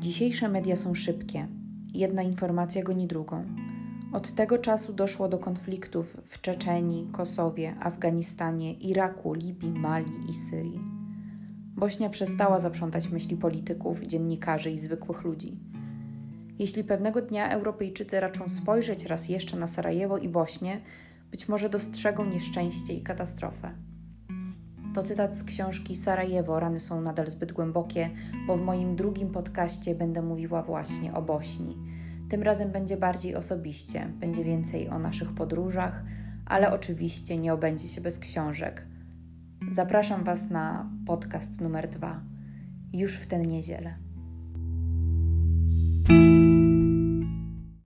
Dzisiejsze media są szybkie. Jedna informacja goni drugą. Od tego czasu doszło do konfliktów w Czeczenii, Kosowie, Afganistanie, Iraku, Libii, Mali i Syrii. Bośnia przestała zaprzątać myśli polityków, dziennikarzy i zwykłych ludzi. Jeśli pewnego dnia Europejczycy raczą spojrzeć raz jeszcze na Sarajewo i Bośnię, być może dostrzegą nieszczęście i katastrofę. To cytat z książki Sarajewo, rany są nadal zbyt głębokie, bo w moim drugim podcaście będę mówiła właśnie o Bośni. Tym razem będzie bardziej osobiście, będzie więcej o naszych podróżach, ale oczywiście nie obędzie się bez książek. Zapraszam Was na podcast numer dwa już w tę niedzielę.